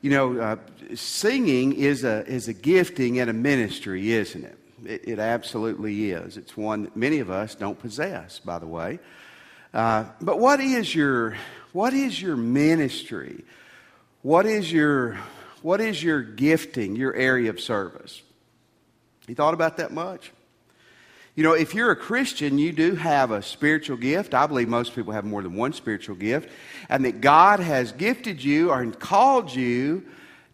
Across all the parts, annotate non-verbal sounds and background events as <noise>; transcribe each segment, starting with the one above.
you know, uh, singing is a, is a gifting and a ministry, isn't it? it? It absolutely is. It's one that many of us don't possess, by the way. Uh, but what is your what is your ministry? What is your what is your gifting, your area of service? You thought about that much? You know, if you're a Christian, you do have a spiritual gift. I believe most people have more than one spiritual gift. And that God has gifted you or called you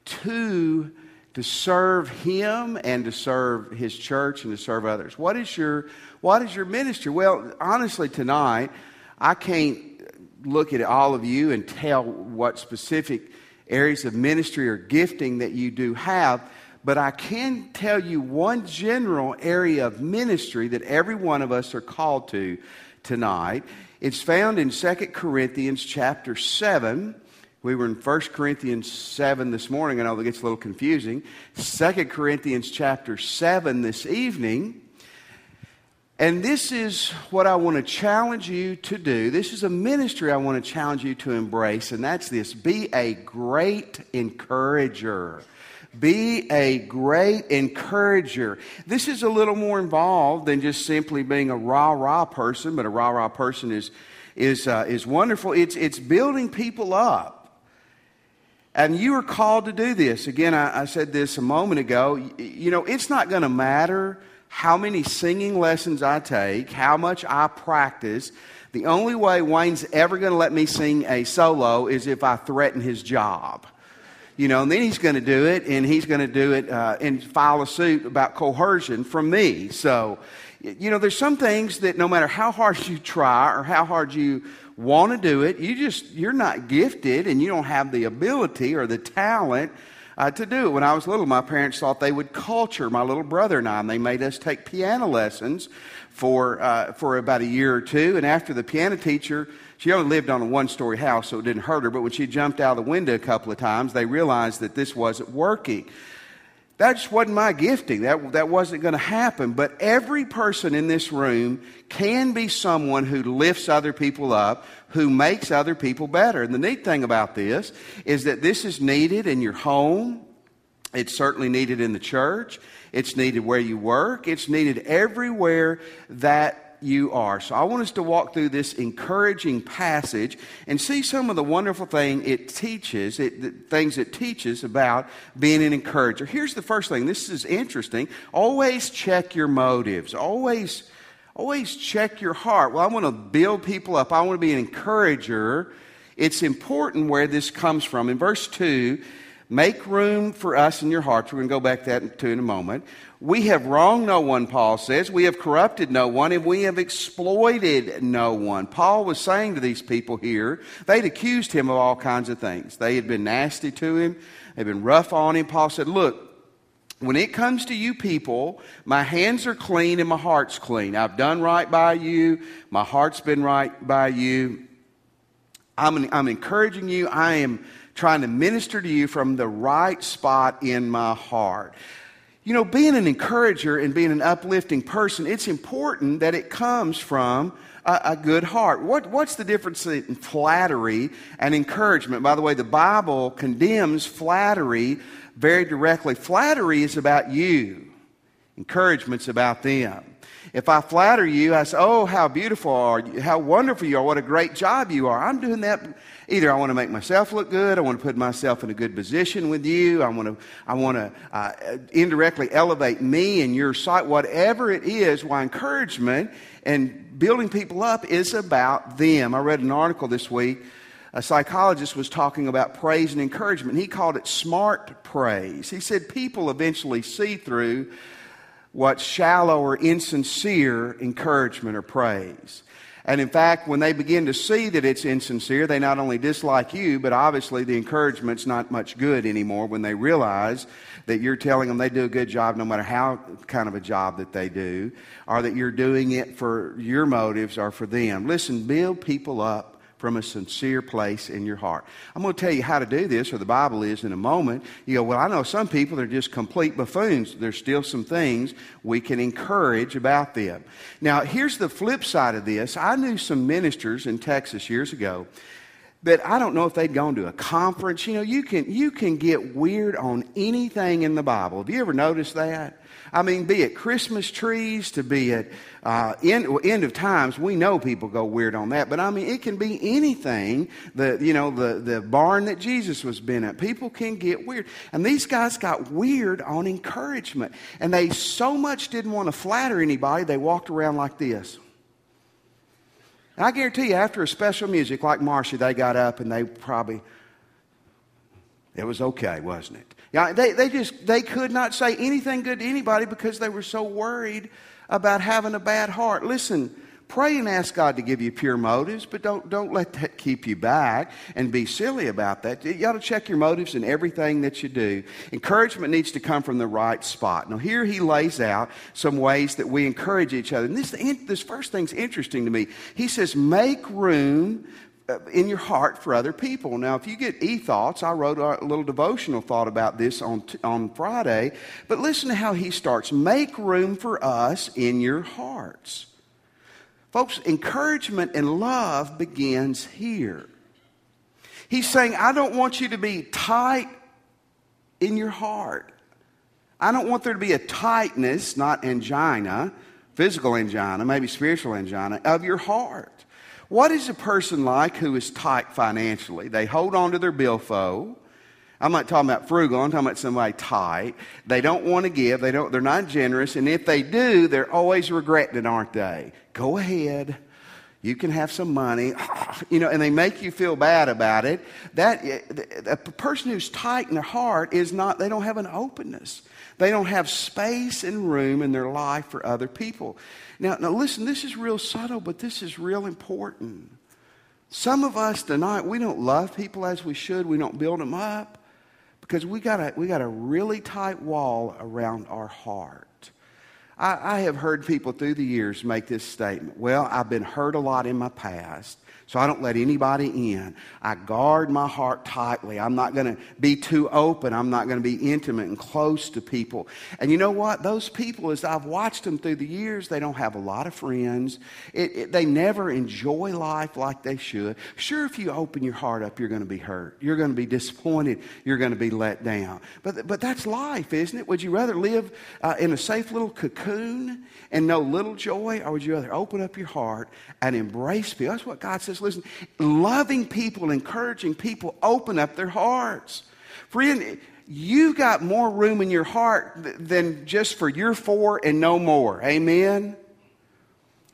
to, to serve Him and to serve His church and to serve others. What is your, what is your ministry? Well, honestly, tonight, I can't look at all of you and tell what specific areas of ministry or gifting that you do have but I can tell you one general area of ministry that every one of us are called to tonight. It's found in 2 Corinthians chapter 7. We were in 1 Corinthians 7 this morning. I know that gets a little confusing. 2 Corinthians chapter 7 this evening. And this is what I want to challenge you to do. This is a ministry I want to challenge you to embrace, and that's this be a great encourager. Be a great encourager. This is a little more involved than just simply being a rah rah person, but a rah rah person is, is, uh, is wonderful. It's, it's building people up. And you are called to do this. Again, I, I said this a moment ago. You, you know, it's not going to matter how many singing lessons I take, how much I practice. The only way Wayne's ever going to let me sing a solo is if I threaten his job you know, and then he's going to do it, and he's going to do it uh, and file a suit about coercion from me. So, you know, there's some things that no matter how hard you try or how hard you want to do it, you just, you're not gifted and you don't have the ability or the talent uh, to do it. When I was little, my parents thought they would culture my little brother and I, and they made us take piano lessons for, uh, for about a year or two. And after the piano teacher she only lived on a one story house, so it didn't hurt her. But when she jumped out of the window a couple of times, they realized that this wasn't working. That just wasn't my gifting. That, that wasn't going to happen. But every person in this room can be someone who lifts other people up, who makes other people better. And the neat thing about this is that this is needed in your home. It's certainly needed in the church. It's needed where you work. It's needed everywhere that you are. So I want us to walk through this encouraging passage and see some of the wonderful thing it teaches, it, the things it teaches about being an encourager. Here's the first thing. This is interesting. Always check your motives. Always, always check your heart. Well, I want to build people up. I want to be an encourager. It's important where this comes from. In verse 2, make room for us in your hearts. We're going to go back to that to in a moment. We have wronged no one, Paul says. We have corrupted no one, and we have exploited no one. Paul was saying to these people here, they'd accused him of all kinds of things. They had been nasty to him, they'd been rough on him. Paul said, Look, when it comes to you people, my hands are clean and my heart's clean. I've done right by you, my heart's been right by you. I'm, I'm encouraging you, I am trying to minister to you from the right spot in my heart. You know, being an encourager and being an uplifting person, it's important that it comes from a, a, good heart. What, what's the difference in flattery and encouragement? By the way, the Bible condemns flattery very directly. Flattery is about you, encouragement's about them. If I flatter you, I say, Oh, how beautiful are you, how wonderful you are, what a great job you are. I'm doing that Either I want to make myself look good, I want to put myself in a good position with you, I want to, I want to uh, indirectly elevate me in your sight, whatever it is, why encouragement and building people up is about them. I read an article this week. A psychologist was talking about praise and encouragement. He called it smart praise. He said people eventually see through what's shallow or insincere encouragement or praise. And in fact, when they begin to see that it's insincere, they not only dislike you, but obviously the encouragement's not much good anymore when they realize that you're telling them they do a good job no matter how kind of a job that they do, or that you're doing it for your motives or for them. Listen, build people up from a sincere place in your heart. I'm going to tell you how to do this, or the Bible is in a moment. You go, well, I know some people are just complete buffoons. There's still some things we can encourage about them. Now, here's the flip side of this. I knew some ministers in Texas years ago But I don't know if they'd gone to a conference. You know, you can, you can get weird on anything in the Bible. Have you ever noticed that? I mean, be it Christmas trees to be it uh, end, end of times, we know people go weird on that. But I mean, it can be anything. The you know the the barn that Jesus was been at. People can get weird, and these guys got weird on encouragement, and they so much didn't want to flatter anybody. They walked around like this. I guarantee you, after a special music like Marcia, they got up and they probably, it was okay, wasn't it? Yeah, they, they just, they could not say anything good to anybody because they were so worried about having a bad heart. Listen, pray and ask God to give you pure motives, but don't, don't let that keep you back and be silly about that. You ought to check your motives in everything that you do. Encouragement needs to come from the right spot. Now, here he lays out some ways that we encourage each other. And this, this first thing's interesting to me. He says, make room Uh, in your heart for other people. Now, if you get e thoughts, I wrote a little devotional thought about this on, on Friday, but listen to how he starts. Make room for us in your hearts. Folks, encouragement and love begins here. He's saying, I don't want you to be tight in your heart. I don't want there to be a tightness, not angina, physical angina, maybe spiritual angina, of your heart. What is a person like who is tight financially? They hold on to their billfold. I'm not talking about frugal. I'm talking about somebody tight. They don't want to give. They don't. They're not generous. And if they do, they're always regretting it, aren't they? Go ahead. You can have some money, <laughs> you know, and they make you feel bad about it. That eh, a person who's tight in their heart is not. They don't have an openness. They don't have space and room in their life for other people. Now, now listen, this is real subtle, but this is real important. Some of us tonight, we don't love people as we should. We don't build them up because we got a, we got a really tight wall around our heart. I, I have heard people through the years make this statement. Well, I've been hurt a lot in my past. So I don't let anybody in. I guard my heart tightly. I'm not going to be too open. I'm not going to be intimate and close to people. And you know what? Those people, as I've watched them through the years, they don't have a lot of friends. It, it, they never enjoy life like they should. Sure, if you open your heart up, you're going to be hurt. You're going to be disappointed. You're going to be let down. But, but that's life, isn't it? Would you rather live uh, in a safe little cocoon and know little joy, or would you rather open up your heart and embrace people? That's what God says listen, loving people, encouraging people, open up their hearts. Friend, you've got more room in your heart than just for your four and no more. Amen?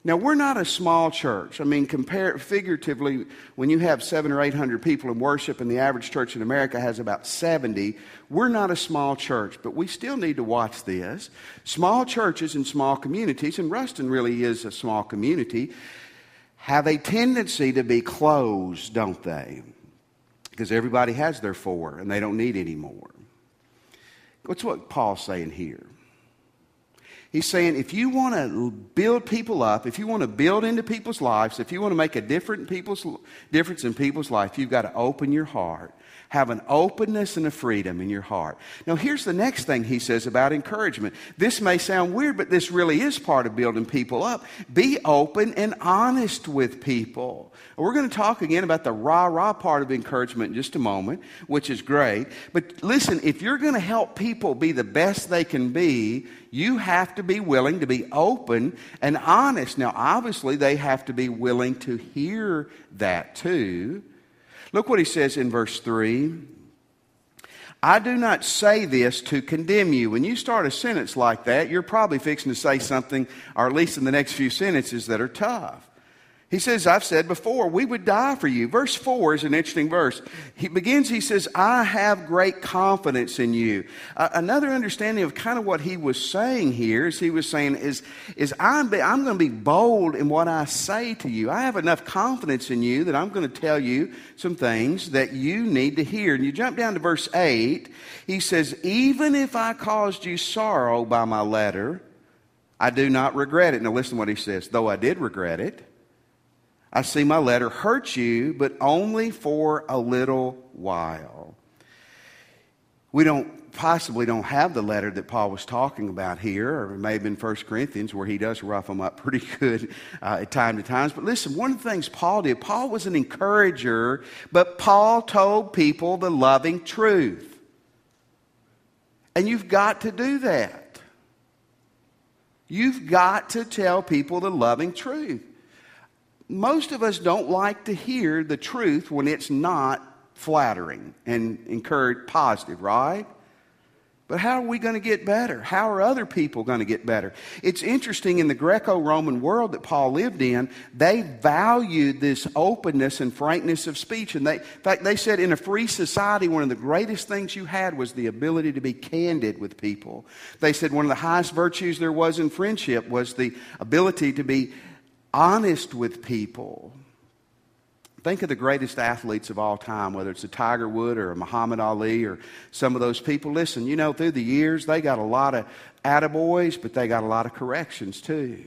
Now, we're not a small church. I mean, compare figuratively, when you have seven or eight hundred people in worship and the average church in America has about 70, we're not a small church, but we still need to watch this. Small churches and small communities, and Ruston really is a small community, have a tendency to be closed, don't they? Because everybody has their four and they don't need any more. What's what Paul's saying here? He's saying if you want to build people up, if you want to build into people's lives, if you want to make a different people's, difference in people's life, you've got to open your heart have an openness and a freedom in your heart. Now, here's the next thing he says about encouragement. This may sound weird, but this really is part of building people up. Be open and honest with people. We're going to talk again about the rah rah part of encouragement in just a moment, which is great. But listen, if you're going to help people be the best they can be, you have to be willing to be open and honest. Now, obviously, they have to be willing to hear that too. Look what he says in verse 3. I do not say this to condemn you. When you start a sentence like that, you're probably fixing to say something, or at least in the next few sentences, that are tough. He says, I've said before, we would die for you. Verse 4 is an interesting verse. He begins, he says, I have great confidence in you. Uh, another understanding of kind of what he was saying here is he was saying, is, is I'm, I'm going to be bold in what I say to you. I have enough confidence in you that I'm going to tell you some things that you need to hear. And you jump down to verse 8, he says, Even if I caused you sorrow by my letter, I do not regret it. Now listen to what he says. Though I did regret it, I see my letter hurt you, but only for a little while. We don't possibly don't have the letter that Paul was talking about here, or it may have been 1 Corinthians, where he does rough them up <laughs> pretty good uh, at time to times. But listen, one of the things Paul did, Paul was an encourager, but Paul told people the loving truth. And you've got to do that. You've got to tell people the loving truth. Most of us don't like to hear the truth when it's not flattering and encourage positive, right? But how are we going to get better? How are other people going to get better? It's interesting in the Greco Roman world that Paul lived in, they valued this openness and frankness of speech. And they, in fact, they said in a free society, one of the greatest things you had was the ability to be candid with people. They said one of the highest virtues there was in friendship was the ability to be honest with people. Think of the greatest athletes of all time, whether it's a Tiger Wood or a Muhammad Ali or some of those people. Listen, you know, through the years, they got a lot of attaboys, but they got a lot of corrections too.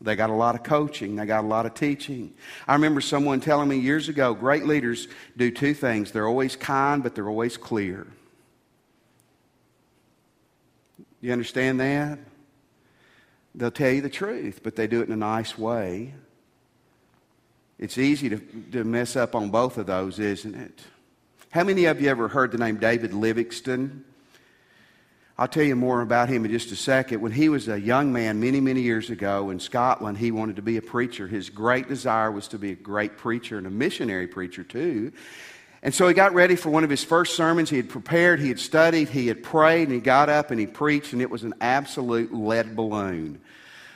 They got a lot of coaching. They got a lot of teaching. I remember someone telling me years ago great leaders do two things they're always kind, but they're always clear. You understand that? They'll tell you the truth, but they do it in a nice way. It's easy to, to mess up on both of those, isn't it? How many of you ever heard the name David Livingstone? I'll tell you more about him in just a second. When he was a young man many, many years ago in Scotland, he wanted to be a preacher. His great desire was to be a great preacher and a missionary preacher, too. And so he got ready for one of his first sermons. He had prepared, he had studied, he had prayed, and he got up and he preached, and it was an absolute lead balloon.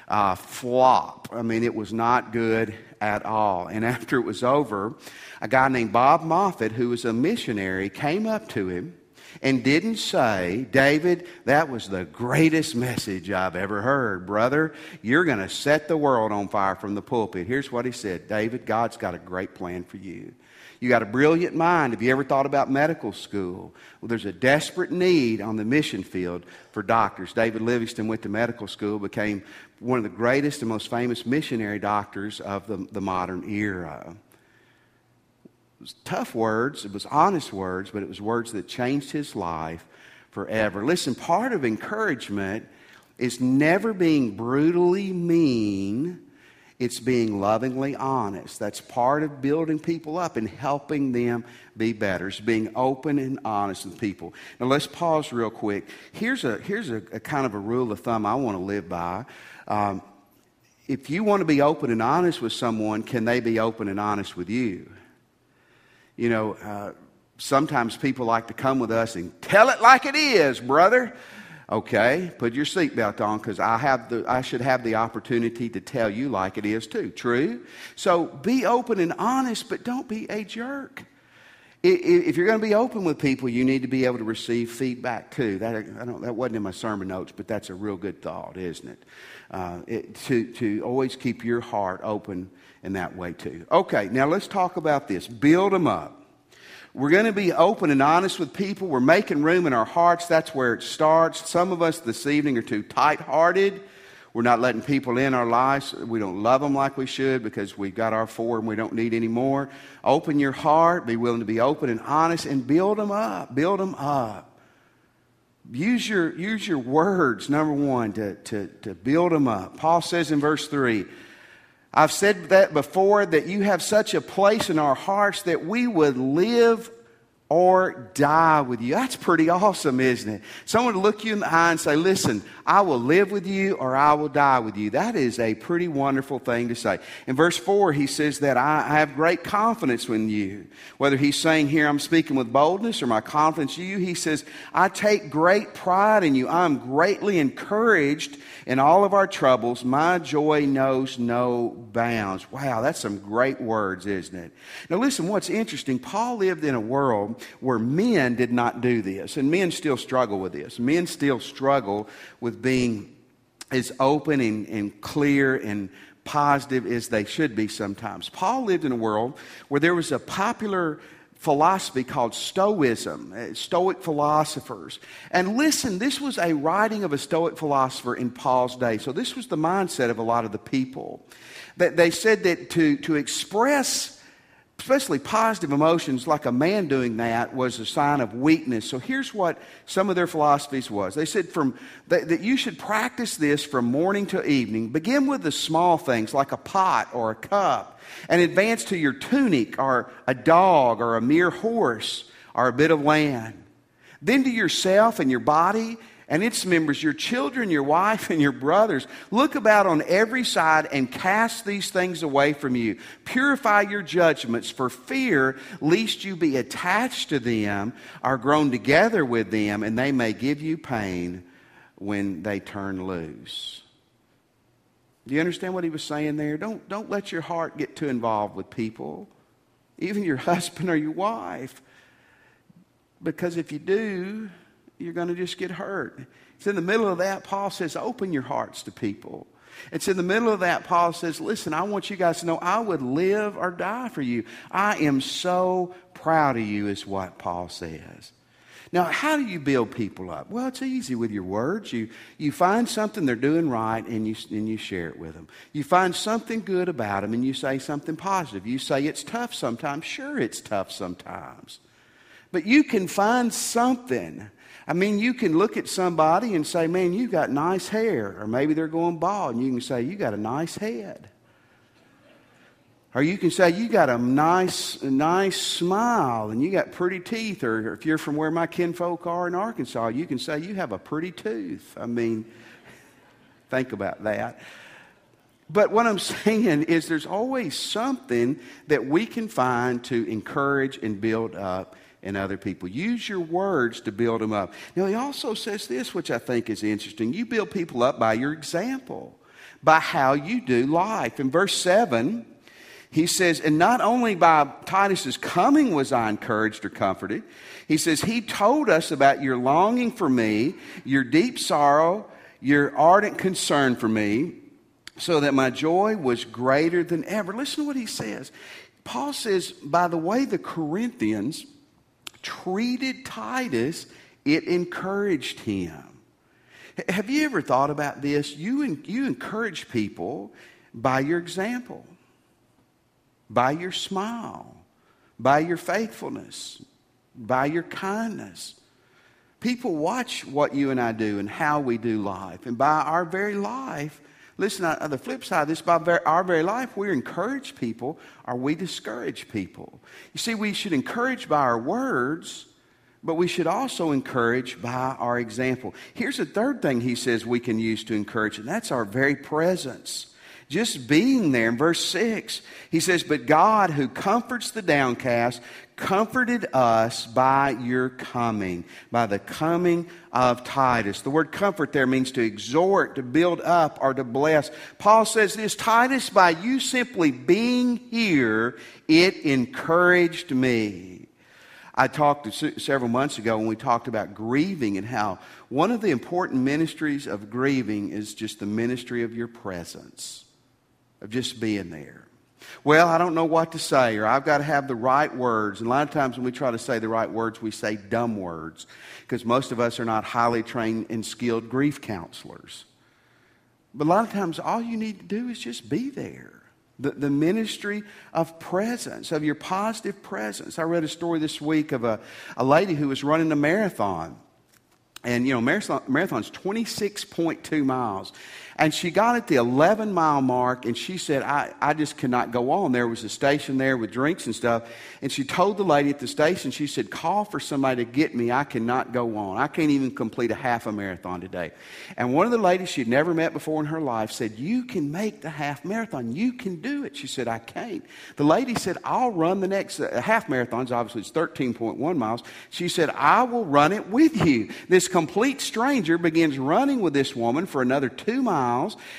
Uh, flop. I mean, it was not good at all. And after it was over, a guy named Bob Moffat, who was a missionary, came up to him and didn't say, David, that was the greatest message I've ever heard. Brother, you're going to set the world on fire from the pulpit. Here's what he said David, God's got a great plan for you. You got a brilliant mind. Have you ever thought about medical school? Well, there's a desperate need on the mission field for doctors. David Livingstone went to medical school, became one of the greatest and most famous missionary doctors of the, the modern era. It was tough words, it was honest words, but it was words that changed his life forever. Listen, part of encouragement is never being brutally mean it's being lovingly honest. That's part of building people up and helping them be better. It's being open and honest with people. Now, let's pause real quick. Here's a, here's a, a kind of a rule of thumb I want to live by. Um, if you want to be open and honest with someone, can they be open and honest with you? You know, uh, sometimes people like to come with us and tell it like it is, brother. Okay, put your seatbelt on because I have the I should have the opportunity to tell you like it is too. True. So be open and honest, but don't be a jerk. If you're going to be open with people, you need to be able to receive feedback too. That, that wasn't in my sermon notes, but that's a real good thought, isn't it? Uh, it? to, to always keep your heart open in that way too. Okay, now let's talk about this. Build them up. We're going to be open and honest with people. We're making room in our hearts. That's where it starts. Some of us this evening are too tight hearted. We're not letting people in our lives. We don't love them like we should because we've got our four and we don't need any more. Open your heart. Be willing to be open and honest and build them up. Build them up. Use your, use your words, number one, to, to, to build them up. Paul says in verse 3 I've said that before that you have such a place in our hearts that we would live or die with you. That's pretty awesome, isn't it? Someone to look you in the eye and say, Listen, I will live with you or I will die with you. That is a pretty wonderful thing to say. In verse 4, he says that I have great confidence in you. Whether he's saying here, I'm speaking with boldness or my confidence in you, he says, I take great pride in you. I'm greatly encouraged in all of our troubles. My joy knows no bounds. Wow, that's some great words, isn't it? Now, listen, what's interesting, Paul lived in a where men did not do this, and men still struggle with this. Men still struggle with being as open and, and clear and positive as they should be sometimes. Paul lived in a world where there was a popular philosophy called Stoicism, uh, Stoic philosophers. And listen, this was a writing of a Stoic philosopher in Paul's day. So this was the mindset of a lot of the people. That they said that to, to express especially positive emotions, like a man doing that, was a sign of weakness. So here's what some of their philosophies was. They said from, that, that you should practice this from morning to evening. Begin with the small things like a pot or a cup, and advance to your tunic or a dog or a mere horse or a bit of land. Then to yourself and your body and its members, your children, your wife, and your brothers. Look about on every side and cast these things away from you. Purify your judgments for fear lest you be attached to them are grown together with them, and they may give you pain when they turn loose. Do you understand what he was saying there? Don't, don't let your heart get too involved with people, even your <laughs> husband or your wife. Because if you do, you're going to just get hurt. It's in the middle of that, Paul says, open your hearts to people. It's in the middle of that, Paul says, listen, I want you guys to know I would live or die for you. I am so proud of you, is what Paul says. Now, how do you build people up? Well, it's easy with your words. You, you find something they're doing right and you, and you share it with them. You find something good about them and you say something positive. You say it's tough sometimes. Sure, it's tough sometimes. But you can find something I mean, you can look at somebody and say, man, you got nice hair. Or maybe they're going bald, and you can say, you got a nice head. Or you can say, you got a nice, nice smile, and you got pretty teeth. Or if you're from where my kinfolk are in Arkansas, you can say, you have a pretty tooth. I mean, <laughs> think about that. But what I'm <laughs> saying is, there's always something that we can find to encourage and build up in other people. Use your words to build them up. Now, he also says this, which I think is interesting. You build people up by your example, by how you do life. In verse 7, he says, And not only by Titus's coming was I encouraged or comforted, he says, He told us about your longing for me, your deep sorrow, your ardent concern for me, so that my joy was greater than ever. Listen to what he says. Paul says, By the way, the Corinthians treated Titus, it encouraged him. Have you ever thought about this? You, you encourage people by your example, by your smile, by your faithfulness, by your kindness. People watch what you and I do and how we do life. And by our very life, listen, on the flip side of this, by our very life, we encourage people or we discourage people. You see, we should encourage by our words, but we should also encourage by our example. Here's a third thing he says we can use to encourage, and that's our very presence. Just being there. In verse 6, he says, But God, who comforts the downcast, comforted us by your coming, by the coming of Titus. The word comfort there means to exhort, to build up, or to bless. Paul says this Titus, by you simply being here, it encouraged me. I talked several months ago when we talked about grieving and how one of the important ministries of grieving is just the ministry of your presence of just being there. Well, I don't know what to say, or I've got to have the right words. And a lot of times when we try to say the right words, we say dumb words because most of us are not highly trained and skilled grief counselors. But a lot of times, all you need to do is just be there. The, the ministry of presence, of your positive presence. I read a story this week of a, a lady who was running a marathon. And, you know, marathon, marathon's 26.2 miles. And she got at the 11 mile mark and she said, I, I just cannot go on. There was a station there with drinks and stuff. And she told the lady at the station, she said, Call for somebody to get me. I cannot go on. I can't even complete a half a marathon today. And one of the ladies she'd never met before in her life said, You can make the half marathon. You can do it. She said, I can't. The lady said, I'll run the next uh, half marathons. Obviously, it's 13.1 miles. She said, I will run it with you. This complete stranger begins running with this woman for another two miles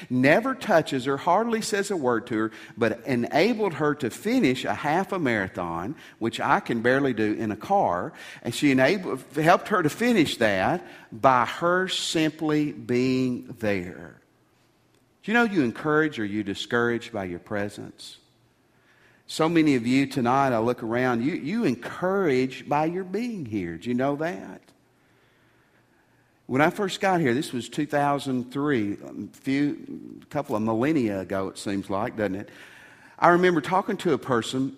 never touches her, hardly says a word to her, but enabled her to finish a half a marathon, which I can barely do in a car. And she enabled, helped her to finish that by her simply being there. Do you know you encourage or you discourage by your presence? So many of you tonight, I look around, you, you encourage by your being here. Do you know that? When I first got here, this was 2003, a few, a couple of millennia ago, it seems like, doesn't it? I remember talking to a person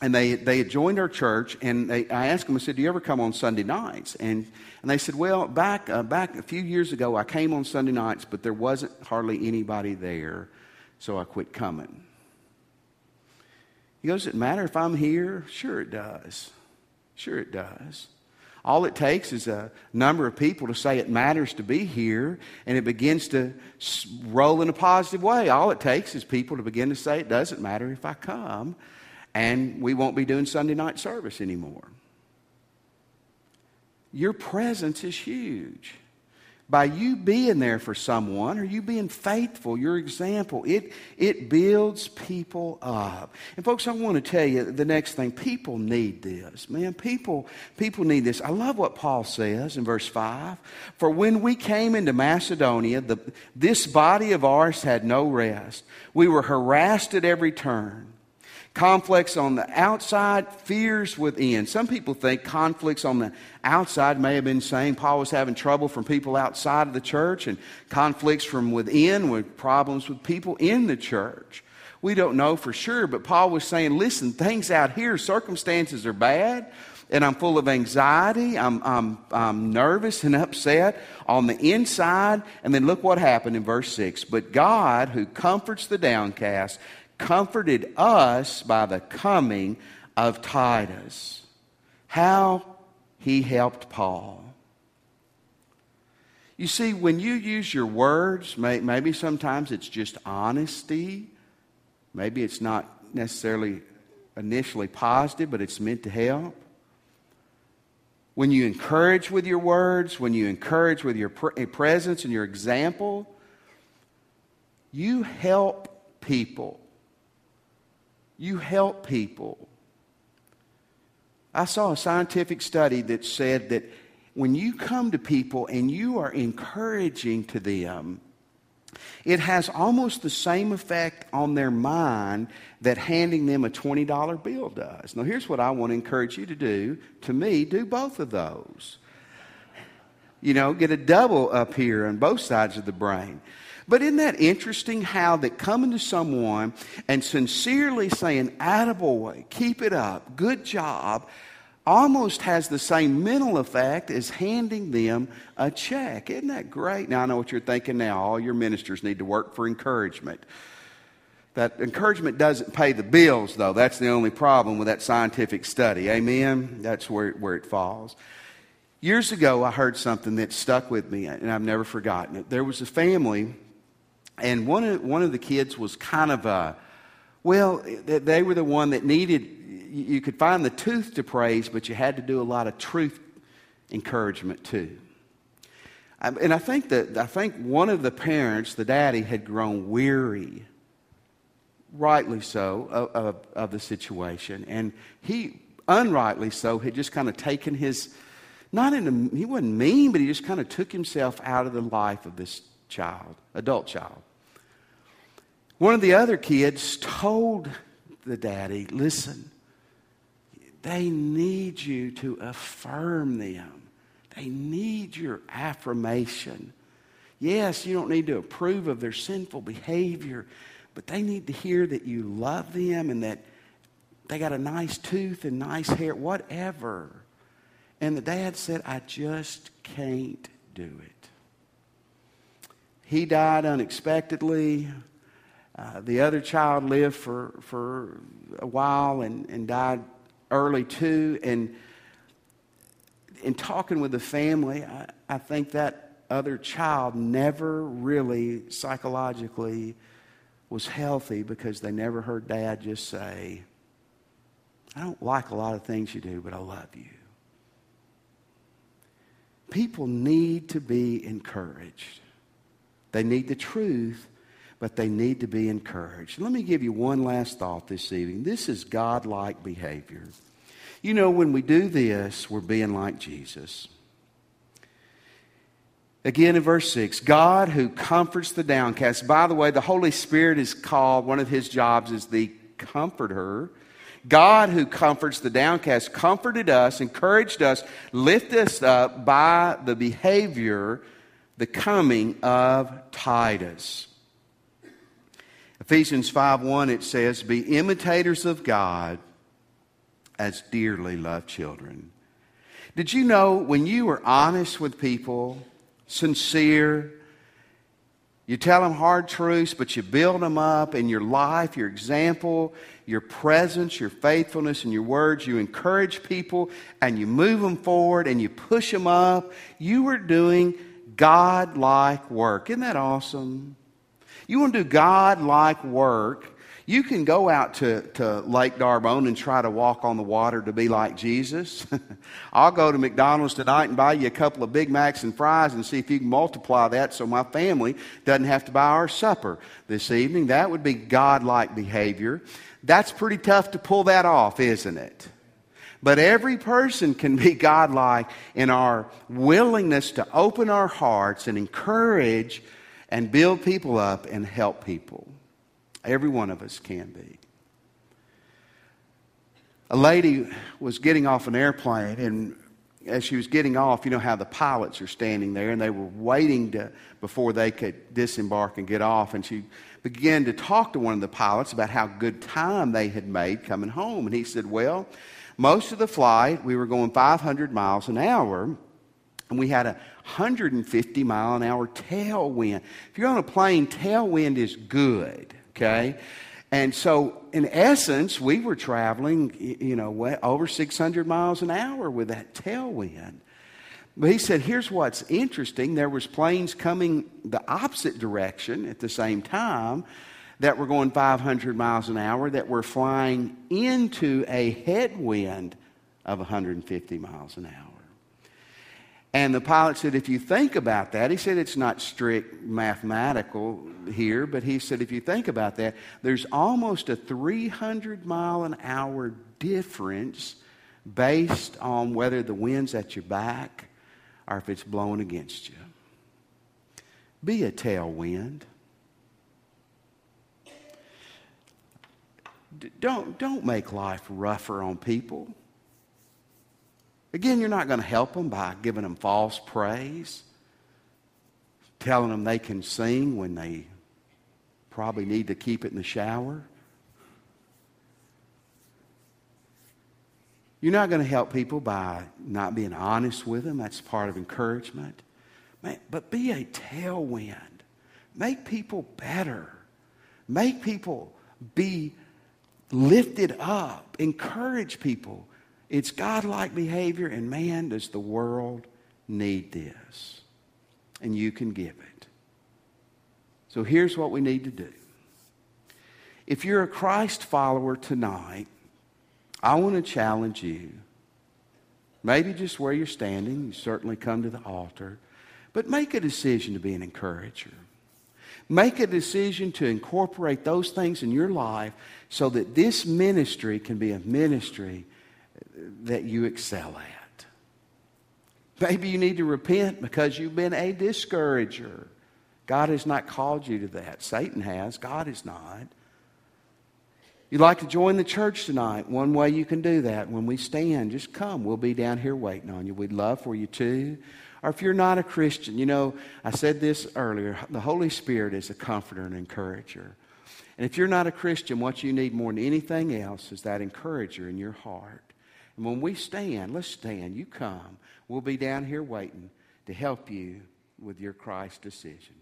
and they, they had joined our church, and they, I asked them, I said, Do you ever come on Sunday nights? And, and they said, Well, back, uh, back a few years ago, I came on Sunday nights, but there wasn't hardly anybody there, so I quit coming. He goes, Does it matter if I'm here? Sure, it does. Sure, it does. All it takes is a number of people to say it matters to be here, and it begins to roll in a positive way. All it takes is people to begin to say it doesn't matter if I come, and we won't be doing Sunday night service anymore. Your presence is huge by you being there for someone or you being faithful, your example, it, it builds people up. And folks, I want to tell you the next thing. People need this. Man, people, people need this. I love what Paul says in verse 5. For when we came into Macedonia, the, this body of ours had no rest. We were harassed at every turn. Conflicts on the outside, fears within. Some people think conflicts on the outside may have been saying Paul was having trouble from people outside of the church, and conflicts from within with problems with people in the church. We don't know for sure, but Paul was saying, listen, things out here, circumstances are bad, and I'm full of anxiety. I'm, I'm, I'm nervous and upset on the inside. And then look what happened in verse 6. But God, who comforts the downcast, comforted us by the coming of Titus. How he helped Paul. You see, when you use your words, maybe sometimes it's just honesty. Maybe it's not necessarily initially positive, but it's meant to help. When you encourage with your words, when you encourage with your presence and your example, you help people you help people. I saw a scientific study that said that when you come to people and you are encouraging to them, it has almost the same effect on their mind that handing them a $20 bill does. Now, here's what I want to encourage you to do. To me, do both of those. You know, get a double up here on both sides of the brain. But isn't that interesting how that coming to someone and sincerely saying, attaboy, keep it up, good job, almost has the same mental effect as handing them a check. Isn't that great? Now, I know what you're thinking now. All your ministers need to work for encouragement. That encouragement doesn't pay the bills, though. That's the only problem with that scientific study. Amen? That's where, where it falls. Years ago, I heard something that stuck with me, and I've never forgotten it. There was a family and one of, one of the kids was kind of a, well, they were the one that needed, you could find the tooth to praise, but you had to do a lot of truth encouragement too. Um, and I think that I think one of the parents, the daddy, had grown weary, rightly so, of, of, of the situation, and he, unrightly so, had just kind of taken his, not in a, he wasn't mean, but he just kind of took himself out of the life of this child, adult child. One of the other kids told the daddy, listen, they need you to affirm them. They need your affirmation. Yes, you don't need to approve of their sinful behavior, but they need to hear that you love them and that they got a nice tooth and nice hair, whatever. And the dad said, I just can't do it. He died unexpectedly. Uh, the other child lived for, for a while and, and died early too. And in talking with the family, I, I think that other child never really psychologically was healthy because they never heard dad just say, I don't like a lot of things you do, but I love you. People need to be encouraged. They need the truth, but they need to be encouraged. Let me give you one last thought this evening. This is God-like behavior. You know, when we do this, we're being like Jesus. Again in verse 6, God who comforts the downcast. By the way, the Holy Spirit is called, one of his jobs is the comforter. God who comforts the downcast comforted us, encouraged us, lifted us up by the behavior, the coming of Titus. Ephesians 5 1, it says, Be imitators of God as dearly loved children. Did you know when you are honest with people, sincere, you tell them hard truths, but you build them up in your life, your example, your presence, your faithfulness, and your words. You encourage people and you move them forward and you push them up. You are doing God like work. Isn't that awesome? You want to do God like work you can go out to, to Lake D'Arbonne and try to walk on the water to be like Jesus. <laughs> I'll go to McDonald's tonight and buy you a couple of Big Macs and fries and see if you can multiply that so my family doesn't have to buy our supper this evening. That would be God-like behavior. That's pretty tough to pull that off, isn't it? But every person can be godlike in our willingness to open our hearts and encourage and build people up and help people. Every one of us can be. A lady was getting off an airplane, and as she was getting off, you know how the pilots are standing there, and they were waiting to, before they could disembark and get off. And she began to talk to one of the pilots about how good time they had made coming home. And he said, Well, most of the flight, we were going 500 miles an hour, and we had a 150 mile an hour tailwind. If you're on a plane, tailwind is good okay? And so, in essence, we were traveling, you know, over 600 miles an hour with that tailwind. But he said, here's what's interesting. There was planes coming the opposite direction at the same time that were going 500 miles an hour that were flying into a headwind of 150 miles an hour. And the pilot said, if you think about that, he said it's not strict mathematical here, but he said, if you think about that, there's almost a 300 mile an hour difference based on whether the wind's at your back or if it's blowing against you. Be a tailwind. Don't, don't make life rougher on people. Again, you're not going to help them by giving them false praise, telling them they can sing when they probably need to keep it in the shower. You're not going to help people by not being honest with them. That's part of encouragement. But be a tailwind. Make people better. Make people be lifted up. Encourage people. It's godlike behavior, and man, does the world need this. And you can give it. So here's what we need to do. If you're a Christ follower tonight, I want to challenge you. Maybe just where you're standing, you certainly come to the altar, but make a decision to be an encourager. Make a decision to incorporate those things in your life so that this ministry can be a ministry that you excel at. Maybe you need to repent because you've been a discourager. God has not called you to that. Satan has. God is not. You'd like to join the church tonight. One way you can do that when we stand, just come. We'll be down here waiting on you. We'd love for you to. Or if you're not a Christian, you know, I said this earlier the Holy Spirit is a comforter and encourager. And if you're not a Christian, what you need more than anything else is that encourager in your heart. And when we stand, let's stand. You come. We'll be down here waiting to help you with your Christ decision.